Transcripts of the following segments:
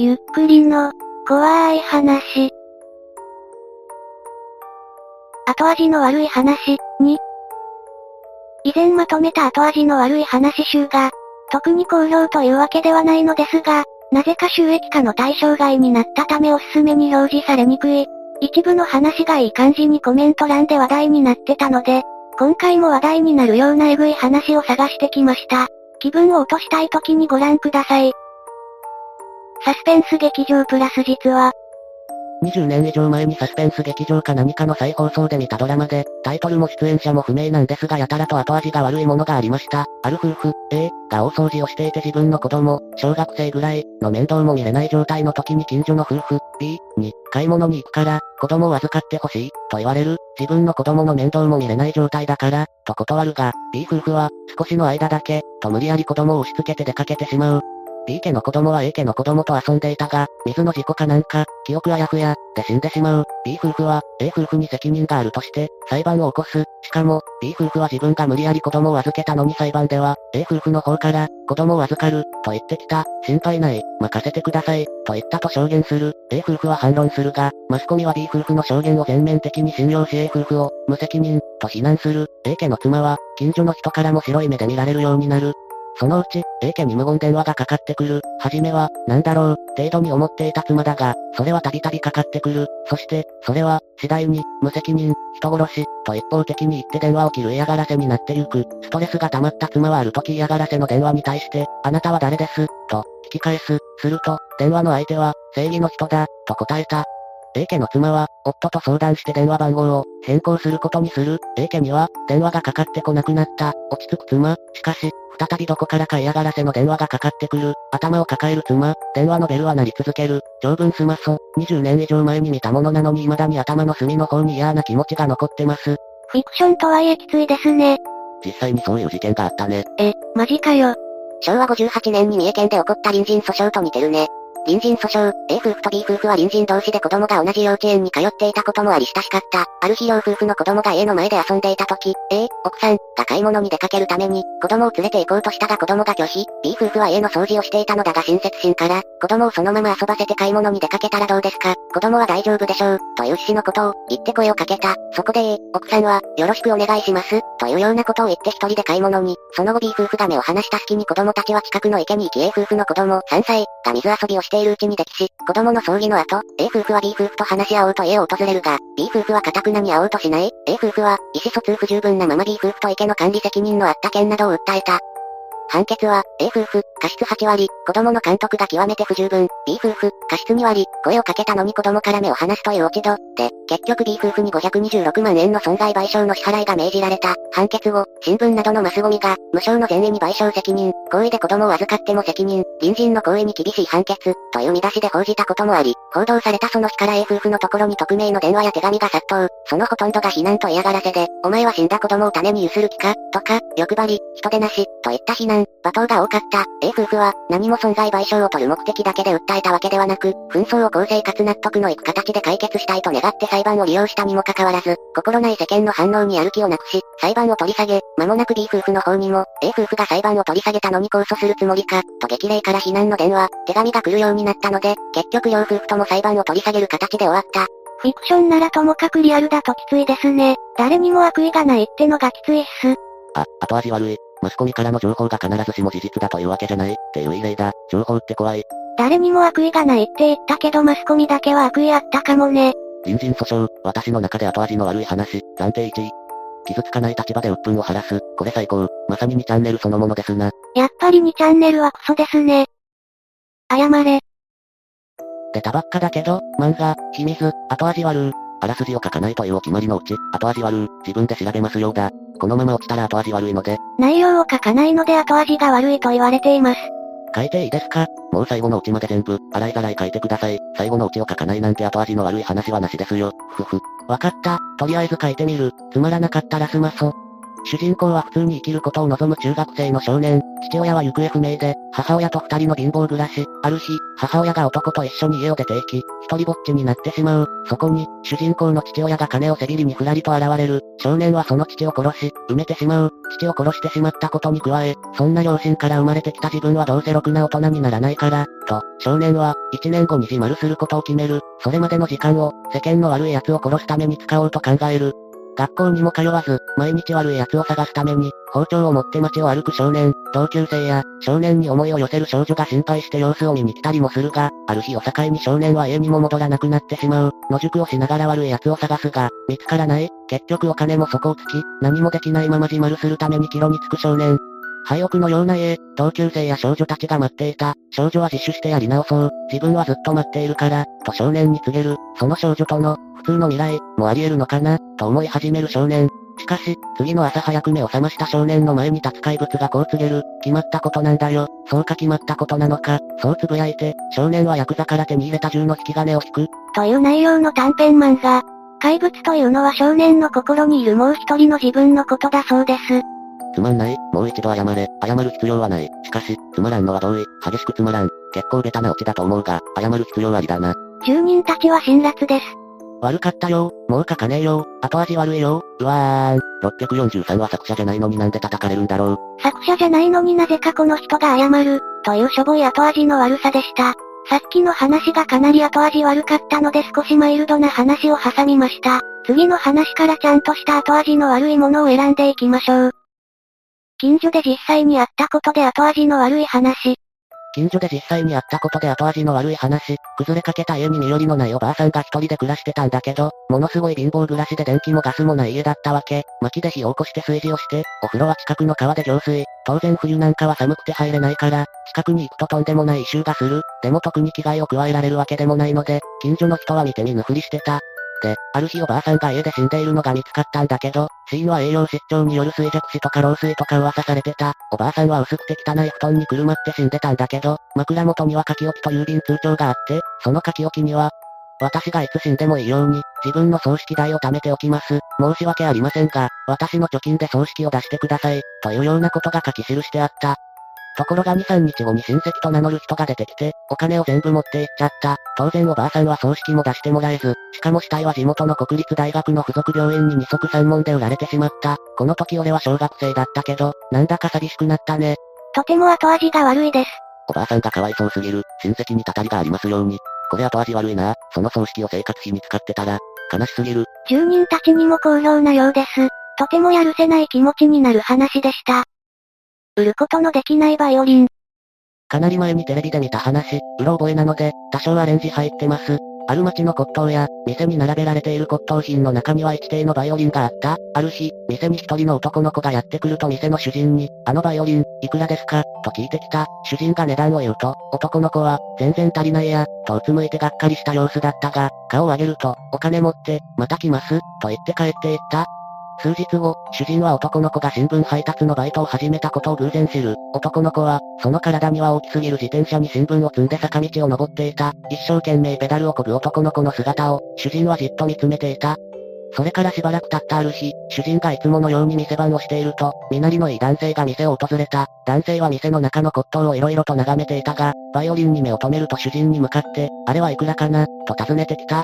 ゆっくりの、怖い話。後味の悪い話、に。以前まとめた後味の悪い話集が、特に好評というわけではないのですが、なぜか収益化の対象外になったためおすすめに表示されにくい。一部の話がいい感じにコメント欄で話題になってたので、今回も話題になるようなエグい話を探してきました。気分を落としたい時にご覧ください。サスペンス劇場プラス実は、20年以上前にサスペンス劇場か何かの再放送で見たドラマで、タイトルも出演者も不明なんですがやたらと後味が悪いものがありました。ある夫婦、A、が大掃除をしていて自分の子供、小学生ぐらい、の面倒も見れない状態の時に近所の夫婦、B、に、買い物に行くから、子供を預かってほしい、と言われる。自分の子供の面倒も見れない状態だから、と断るが、B 夫婦は、少しの間だけ、と無理やり子供を押し付けて出かけてしまう。B 家の子供は A 家の子供と遊んでいたが、水の事故かなんか、記憶あやふや、で死んでしまう。B 夫婦は、A 夫婦に責任があるとして、裁判を起こす。しかも、B 夫婦は自分が無理やり子供を預けたのに裁判では、A 夫婦の方から、子供を預かる、と言ってきた。心配ない、任せてください、と言ったと証言する。A 夫婦は反論するが、マスコミは B 夫婦の証言を全面的に信用し A 夫婦を、無責任、と非難する。A 家の妻は、近所の人からも白い目で見られるようになる。そのうち、A 家に無言電話がかかってくる。はじめは、なんだろう、程度に思っていた妻だが、それはたびたびかかってくる。そして、それは、次第に、無責任、人殺し、と一方的に言って電話を切る嫌がらせになってゆく。ストレスが溜まった妻はある時嫌がらせの電話に対して、あなたは誰です？と、聞き返す。すると、電話の相手は、正義の人だ、と答えた。A 家の妻は、夫と相談して電話番号を変更することにする。A 家には、電話がかかってこなくなった。落ち着く妻。しかし、再びどこからか嫌がらせの電話がかかってくる。頭を抱える妻。電話のベルは鳴り続ける。長文すまそ。20年以上前に見たものなのに未だに頭の隅の方に嫌な気持ちが残ってます。フィクションとはいえきついですね。実際にそういう事件があったね。え、マジかよ。昭和58年に三重県で起こった隣人訴訟と似てるね。隣人訴訟、A 夫婦と B 夫婦は隣人同士で子供が同じ幼稚園に通っていたこともあり親しかった。ある日両夫婦の子供が A の前で遊んでいた時、A、奥さん、が買い物に出かけるために、子供を連れて行こうとしたが子供が拒否。B 夫婦は A の掃除をしていたのだが親切心から、子供をそのまま遊ばせて買い物に出かけたらどうですか？子供は大丈夫でしょう、という趣旨のことを、言って声をかけた。そこで A、奥さんは、よろしくお願いします、というようなことを言って一人で買い物に、その後 B 夫婦が目を離した隙に子供たちは近くの池に行き A 夫婦の子供、3歳、が水遊びをしているうちに溺死。子供の葬儀の後、A 夫婦は B 夫婦と話し合おうと家を訪れるが、B 夫婦は堅くなに会おうとしない。A 夫婦は、意思疎通不十分なまま B 夫婦と池の管理責任のあった件などを訴えた。判決は、A 夫婦、過失8割、子供の監督が極めて不十分、B 夫婦、過失2割、声をかけたのに子供から目を離すという落ち度、で、結局 B 夫婦に526万円の損害賠償の支払いが命じられた。判決後、新聞などのマスゴミが、無償の前衛に賠償責任、行為で子供を預かっても責任、隣人の行為に厳しい判決、という見出しで報じたこともあり、報道されたその日から A 夫婦のところに匿名の電話や手紙が殺到、そのほとんどが非難と嫌がらせで、お前は死んだ子供を種にゆする気か、とか、欲張り、人でなし、といった非難、罵倒が多かった。A 夫婦は、何も損害賠償を取る目的だけで訴えたわけではなく、紛争を公正かつ納得のいく形で解決したいと願って裁判を利用したにもかかわらず、心ない世間の反応にやる気をなくし、裁判を取り下げ、間もなく B 夫婦の方にも、A 夫婦が裁判を取り下げたのに控訴するつもりか、と激励から非難の電話、手紙が来るようになったので、結局両夫婦とも裁判を取り下げる形で終わった。フィクションならともかくリアルだときついですね。誰にも悪意がないってのがきついっす。あ、後味悪い。マスコミからの情報が必ずしも事実だというわけじゃない、っていう異例だ。情報って怖い。誰にも悪意がないって言ったけどマスコミだけは悪意あったかもね。隣人訴訟、私の中で後味の悪い話、暫定1位。傷つかない立場で鬱憤を晴らす、これ最高。まさに2チャンネルそのものですな。やっぱり2チャンネルはクソですね。謝れ。出たばっかだけど、漫画、秘密、後味悪あらすじを書かないというお決まりのうち、後味悪自分で調べますようだ。このまま落ちたら後味悪いので。内容を書かないので後味が悪いと言われています。書いていいですか？もう最後のオチまで全部、洗いざらい書いてください。最後のオチを書かないなんて後味の悪い話はなしですよ。ふふ。わかった。とりあえず書いてみる。つまらなかったらすまそ。主人公は普通に生きることを望む中学生の少年。父親は行方不明で、母親と二人の貧乏暮らし。ある日、母親が男と一緒に家を出て行き、一人ぼっちになってしまう。そこに、主人公の父親が金をせびりにふらりと現れる。少年はその父を殺し、埋めてしまう。父を殺してしまったことに加え、そんな両親から生まれてきた自分はどうせろくな大人にならないから、と、少年は、一年後に自丸することを決める。それまでの時間を、世間の悪い奴を殺すために使おうと考える。学校にも通わず、毎日悪い奴を探すために、包丁を持って街を歩く少年、同級生や、少年に思いを寄せる少女が心配して様子を見に来たりもするが、ある日を境に少年は家にも戻らなくなってしまう。野宿をしながら悪い奴を探すが、見つからない。結局お金も底をつき、何もできないまま自丸するために帰路につく少年。廃屋のような家、同級生や少女たちが待っていた。少女は自首してやり直そう。自分はずっと待っているから、と少年に告げる。その少女との、普通の未来、もあり得るのかな、と思い始める少年。しかし、次の朝早く目を覚ました少年の前に立つ怪物がこう告げる。決まったことなんだよ。そうか決まったことなのか。そうつぶやいて、少年はヤクザから手に入れた銃の引き金を引く。という内容の短編漫画。怪物というのは少年の心にいるもう一人の自分のことだそうです。つまんない。もう一度謝れ。謝る必要はない。しかし、つまらんのは同意。激しくつまらん。結構ベタなオチだと思うが、謝る必要ありだな。住人たちは辛辣です。悪かったよ。もう書かねえよ。後味悪いよ。うわーん。643は作者じゃないのになんで叩かれるんだろう。作者じゃないのになぜかこの人が謝る、というしょぼい後味の悪さでした。さっきの話がかなり後味悪かったので少しマイルドな話を挟みました。次の話からちゃんとした後味の悪いものを選んでいきましょう。近所で実際にあったことで後味の悪い話。近所で実際にあったことで後味の悪い話、崩れかけた家に身寄りのないおばあさんが一人で暮らしてたんだけど、ものすごい貧乏暮らしで電気もガスもない家だったわけ。薪で火を起こして炊事をして、お風呂は近くの川で浄水。当然冬なんかは寒くて入れないから、近くに行くととんでもない異臭がする。でも特に危害を加えられるわけでもないので、近所の人は見て見ぬふりしてた。で、ある日おばあさんが家で死んでいるのが見つかったんだけど、死因は栄養失調による衰弱死とか老衰とか噂されてた。おばあさんは薄くて汚い布団にくるまって死んでたんだけど、枕元には書き置きと郵便通帳があって、その書き置きには、私がいつ死んでもいいように、自分の葬式代を貯めておきます。申し訳ありませんが、私の貯金で葬式を出してください。というようなことが書き記してあった。ところが2、3日後に親戚と名乗る人が出てきて、お金を全部持って行っちゃった。当然おばあさんは葬式も出してもらえず、しかも死体は地元の国立大学の附属病院に二足三門で売られてしまった。この時俺は小学生だったけど、なんだか寂しくなったね。とても後味が悪いです。おばあさんがかわいそうすぎる。親戚にたたりがありますように。これ後味悪いな。その葬式を生活費に使ってたら、悲しすぎる。住人たちにも好評なようです。とてもやるせない気持ちになる話でした。売ることのできないバイオリン。かなり前にテレビで見た話、うろ覚えなので、多少アレンジ入ってます。ある町の骨董や、店に並べられている骨董品の中には一定のバイオリンがあった。ある日、店に一人の男の子がやってくると店の主人に、あのバイオリン、いくらですか？と聞いてきた。主人が値段を言うと、男の子は、全然足りないや、とうつむいてがっかりした様子だったが、顔を上げると、お金持って、また来ますと言って帰っていった。数日後、主人は男の子が新聞配達のバイトを始めたことを偶然知る。男の子は、その体には大きすぎる自転車に新聞を積んで坂道を登っていた。一生懸命ペダルを漕ぐ男の子の姿を、主人はじっと見つめていた。それからしばらく経ったある日、主人がいつものように店番をしていると、身なりのいい男性が店を訪れた。男性は店の中の骨董を色々と眺めていたが、バイオリンに目を留めると主人に向かって、あれはいくらかな、と尋ねてきた。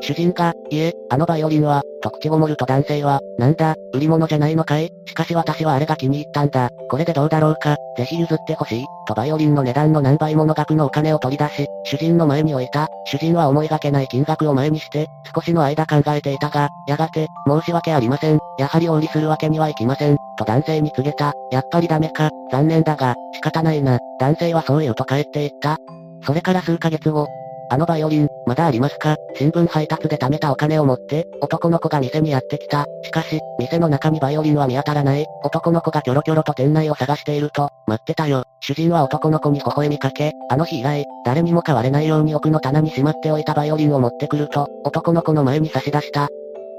主人が、いえ、あのバイオリンは、と口ごもると男性は、なんだ、売り物じゃないのかい？しかし私はあれが気に入ったんだ。これでどうだろうか？ぜひ譲ってほしい。とバイオリンの値段の何倍もの額のお金を取り出し、主人の前に置いた。主人は思いがけない金額を前にして、少しの間考えていたが、やがて、申し訳ありません。やはりお売りするわけにはいきません。と男性に告げた。やっぱりダメか。残念だが、仕方ないな。男性はそう言うと帰っていった。それから数ヶ月後、あのバイオリン、まだありますか？新聞配達で貯めたお金を持って、男の子が店にやってきた。しかし、店の中にバイオリンは見当たらない。男の子がキョロキョロと店内を探していると、待ってたよ。主人は男の子に微笑みかけ、あの日以来、誰にも買われないように奥の棚にしまっておいたバイオリンを持ってくると、男の子の前に差し出した。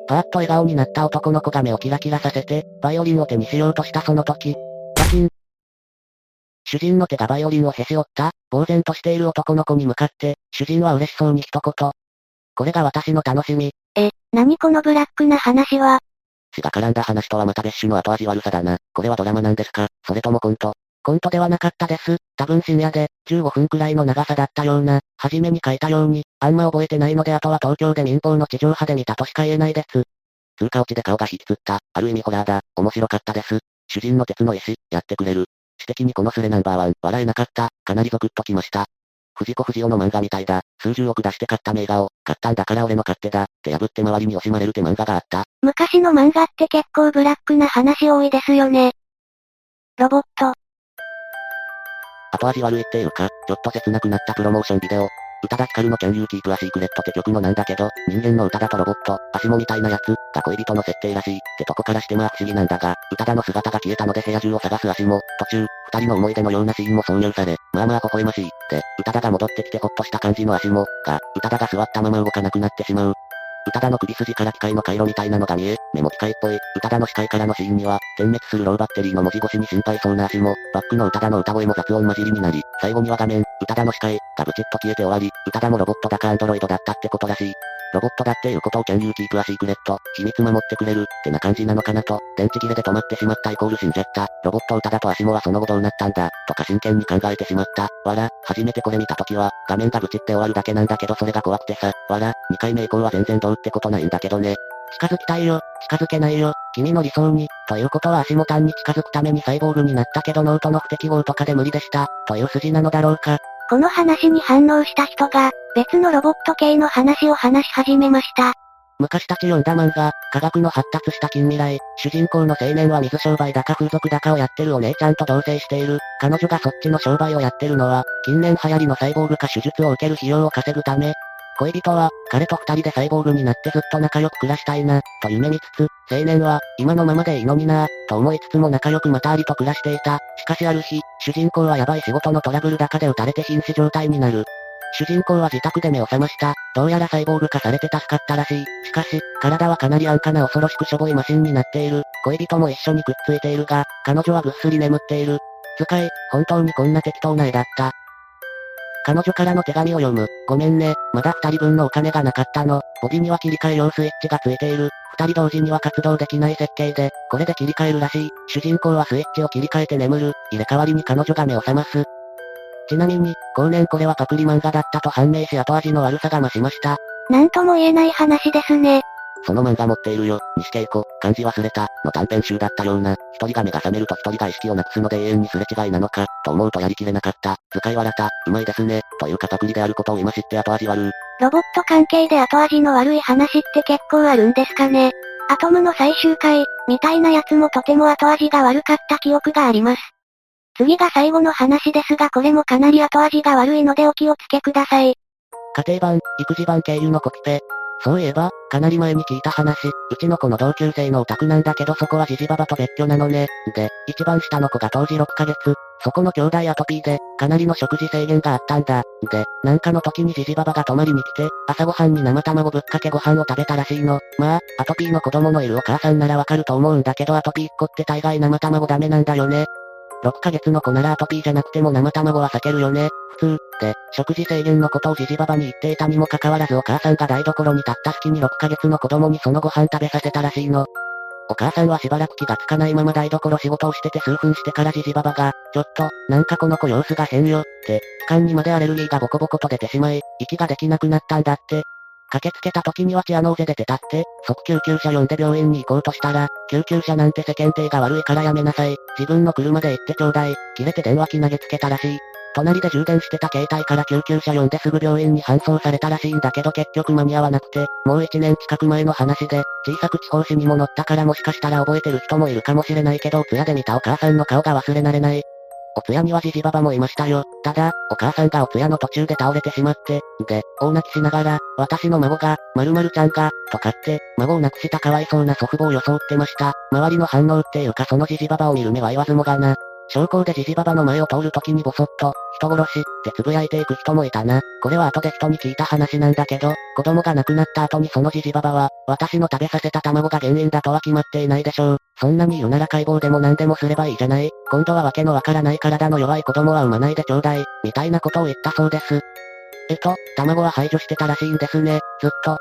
パーッと笑顔になった男の子が目をキラキラさせて、バイオリンを手にしようとしたその時、主人の手がバイオリンをへし折った、呆然としている男の子に向かって、主人は嬉しそうに一言。これが私の楽しみ。え、何このブラックな話は？血が絡んだ話とはまた別種の後味悪さだな。これはドラマなんですか？それともコントコントではなかったです。多分深夜で、15分くらいの長さだったような、初めに書いたように、あんま覚えてないのであとは東京で民放の地上波で見たとしか言えないです。通過落ちで顔が引きつった、ある意味ホラーだ、面白かったです。主人の鉄の石、やってくれる。私的にこのスレナンバーワン、笑えなかった、かなりゾクッときました。藤子不二雄の漫画みたいだ。数十億出して買った名画を、買ったんだから俺の勝手だ。って破って周りに惜しまれるって漫画があった。昔の漫画って結構ブラックな話多いですよね。ロボット。後味悪いっていうか、ちょっと切なくなったプロモーションビデオ。宇多田ヒカルの Can You Keep a Secret って曲のなんだけど、人間の宇多田とロボット、足もみたいなやつ、が恋人の設定らしい、ってとこからしてまあ不思議なんだが、宇多田の姿が消えたので部屋中を探す足も、途中、二人の思い出のようなシーンも挿入され、まあまあ微笑ましい、って、宇多田が戻ってきてほっとした感じの足も、が、宇多田が座ったまま動かなくなってしまう。宇多田の首筋から機械の回路みたいなのが見え、目も機械っぽい。宇多田の視界からのシーンには、点滅するローバッテリーの文字越しに心配そうな足も、バックの宇多田の歌声も雑音混じりになり、最後には画面、宇多田の視界、がブチッと消えて終わり、宇多田もロボットだかアンドロイドだったってことらしい。ロボットだっていうことを Can you keep a secret? 秘密守ってくれるってな感じなのかなと、電池切れで止まってしまったイコール死んじゃった。ロボット歌だと足もはその後どうなったんだ、とか真剣に考えてしまった。わら、初めてこれ見た時は、画面がブチって終わるだけなんだけどそれが怖くてさ、わら、2回目以降は全然どうってことないんだけどね。近づきたいよ、近づけないよ、君の理想に、ということはアシモ単に近づくためにサイボーグになったけどノートの不適合とかで無理でした、という筋なのだろうか。この話に反応した人が、別のロボット系の話を話し始めました。昔立ち読んだ漫画、科学の発達した近未来、主人公の青年は水商売だか風俗だかをやってるお姉ちゃんと同棲している。彼女がそっちの商売をやってるのは、近年流行りのサイボーグ化手術を受ける費用を稼ぐため。恋人は、彼と二人でサイボーグになってずっと仲良く暮らしたいな、と夢見つつ、青年は、今のままでいいのにな、と思いつつも仲良くまたありと暮らしていた。しかしある日、主人公はヤバい仕事のトラブル高で撃たれて瀕死状態になる。主人公は自宅で目を覚ました。どうやらサイボーグ化されて助かったらしい。しかし、体はかなり安価な恐ろしくしょぼいマシンになっている。恋人も一緒にくっついているが、彼女はぐっすり眠っている。使い、本当にこんな適当な絵だった。彼女からの手紙を読む。ごめんね、まだ二人分のお金がなかったの。ボディには切り替え用スイッチがついている。二人同時には活動できない設計で、これで切り替えるらしい。主人公はスイッチを切り替えて眠る。入れ替わりに彼女が目を覚ます。ちなみに、後年これはパクリ漫画だったと判明し後味の悪さが増しました。なんとも言えない話ですね。その漫画持っているよ、西恵子、漢字忘れた、の短編集だったような、一人が目が覚めると一人が意識をなくすので永遠にすれ違いなのか、と思うとやりきれなかった。使い笑った、うまいですね、というかパクリであることを今知って後味悪ロボット関係で後味の悪い話って結構あるんですかね。アトムの最終回、みたいなやつもとても後味が悪かった記憶があります。次が最後の話ですがこれもかなり後味が悪いのでお気をつけください。家庭版、育児版経由のコピペ。そういえば、かなり前に聞いた話、うちの子の同級生のオタクなんだけどそこはジジババと別居なのね。で、一番下の子が当時6ヶ月。そこの兄弟アトピーで、かなりの食事制限があったんだ。で、なんかの時にジジババが泊まりに来て、朝ごはんに生卵ぶっかけご飯を食べたらしいの。まあ、アトピーの子供のいるお母さんならわかると思うんだけどアトピーっ子って大概生卵ダメなんだよね。6ヶ月の子ならアトピーじゃなくても生卵は避けるよね。普通。で、食事制限のことをじじばばに言っていたにもかかわらずお母さんが台所に立った隙に6ヶ月の子供にそのご飯食べさせたらしいの。お母さんはしばらく気がつかないまま台所仕事をしてて数分してからじじばばが、ちょっと、なんかこの子様子が変よ、って、気管にまでアレルギーがボコボコと出てしまい、息ができなくなったんだって。駆けつけた時にはチアノーゼで出たって、即救急車呼んで病院に行こうとしたら、救急車なんて世間体が悪いからやめなさい。自分の車で行ってちょうだい。切れて電話機投げつけたらしい。隣で充電してた携帯から救急車呼んですぐ病院に搬送されたらしいんだけど結局間に合わなくて、もう1年近く前の話で、小さく地方紙にも載ったからもしかしたら覚えてる人もいるかもしれないけどお、通夜で見たお母さんの顔が忘れられない。お通夜にはじじばばもいましたよ。ただ、お母さんがお通夜の途中で倒れてしまって、で、大泣きしながら、私の孫が、〇〇ちゃんが、とかって、孫を亡くしたかわいそうな祖父母を装ってました。周りの反応っていうかそのじじばばを見る目は言わずもがな。昇降でじじばばの前を通るときにボソッと、人殺し、ってつぶやいていく人もいたな。これは後で人に聞いた話なんだけど、子供が亡くなった後にそのじじばばは、私の食べさせた卵が原因だとは決まっていないでしょう。そんなに言うなら解剖でも何でもすればいいじゃない。今度はわけのわからない体の弱い子供は産まないでちょうだい、みたいなことを言ったそうです。えっと、卵は排除してたらしいんですね。ずっと、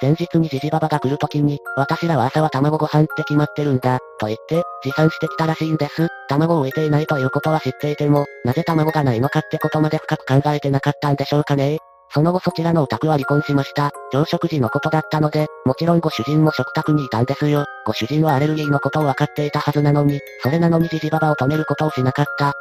前日にジジババが来る時に、私らは朝は卵ご飯って決まってるんだ、と言って、持参してきたらしいんです。卵を置いていないということは知っていても、なぜ卵がないのかってことまで深く考えてなかったんでしょうかね。その後そちらのお宅は離婚しました。朝食時のことだったので、もちろんご主人も食卓にいたんですよ。ご主人はアレルギーのことを分かっていたはずなのに、それなのにジジババを止めることをしなかった。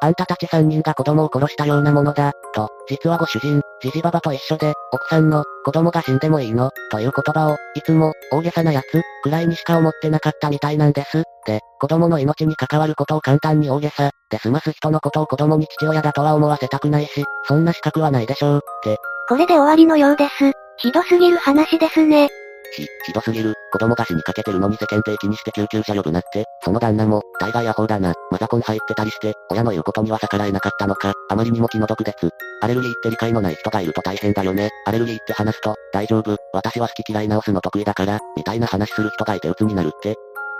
あんたたち三人が子供を殺したようなものだ、と、実はご主人、ジジババと一緒で、奥さんの、子供が死んでもいいの、という言葉を、いつも、大げさなやつ、くらいにしか思ってなかったみたいなんです。で、子供の命に関わることを簡単に大げさ、で済ます人のことを子供に父親だとは思わせたくないし、そんな資格はないでしょう、って。これで終わりのようです。ひどすぎる話ですね。ひ、ひどすぎる。子供が死にかけてるのに世間体気にして救急車呼ぶなって、その旦那も、大概アホだな。マザコン入ってたりして、親の言うことには逆らえなかったのか。あまりにも気の毒です。アレルギーって理解のない人がいると大変だよね。アレルギーって話すと、大丈夫、私は好き嫌い直すの得意だから、みたいな話する人がいて鬱になるって。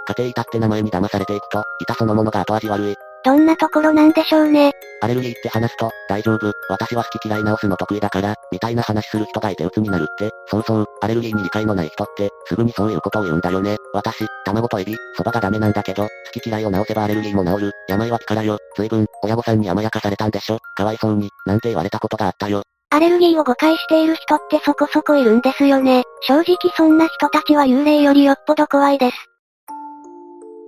家庭いたって名前に騙されていくと、いたそのものが後味悪い。どんなところなんでしょうね。アレルギーって話すと、大丈夫、私は好き嫌い直すの得意だから、みたいな話する人がいて鬱になるって、そうそう、アレルギーに理解のない人って、すぐにそういうことを言うんだよね。私、卵とエビ、蕎麦がダメなんだけど、好き嫌いを直せばアレルギーも治る。病は気からよ。随分、親御さんに甘やかされたんでしょ。かわいそうに、なんて言われたことがあったよ。アレルギーを誤解している人ってそこそこいるんですよね。正直そんな人たちは幽霊よりよっぽど怖いです。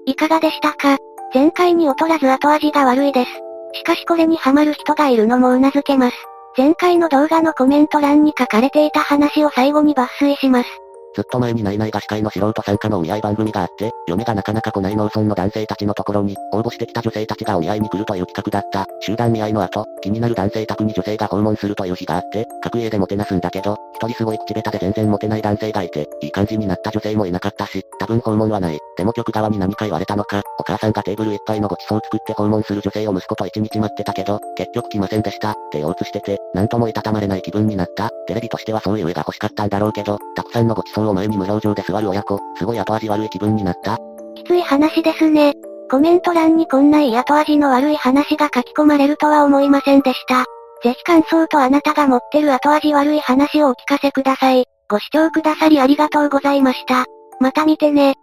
いかがでしたか？前回に劣らず後味が悪いです。しかしこれにハマる人がいるのも頷けます。前回の動画のコメント欄に書かれていた話を最後に抜粋します。ずっと前にナイナイが司会の素人参加のお見合い番組があって、嫁がなかなか来ない農村の男性たちのところに、応募してきた女性たちがお見合いに来るという企画だった。集団見合いの後、気になる男性宅に女性が訪問するという日があって、各家でもてなすんだけど、一人すごい口下手で全然モテない男性がいて、いい感じになった女性もいなかったし、多分訪問はない。でも局側に何か言われたのか、お母さんがテーブルいっぱいのごちそうを作って訪問する女性を息子と一日待ってたけど、結局来ませんでした。って憂鬱してて、なんともいたたまれない気分になった。テレビとしてはそういう絵が欲しかったんだろうけど、たくさんのごちそうそうを前に無表情で座る親子、すごい後味悪い気分になった。きつい話ですね。コメント欄にこんないい後味の悪い話が書き込まれるとは思いませんでした。ぜひ感想とあなたが持ってる後味悪い話をお聞かせください。ご視聴くださりありがとうございました。また見てね。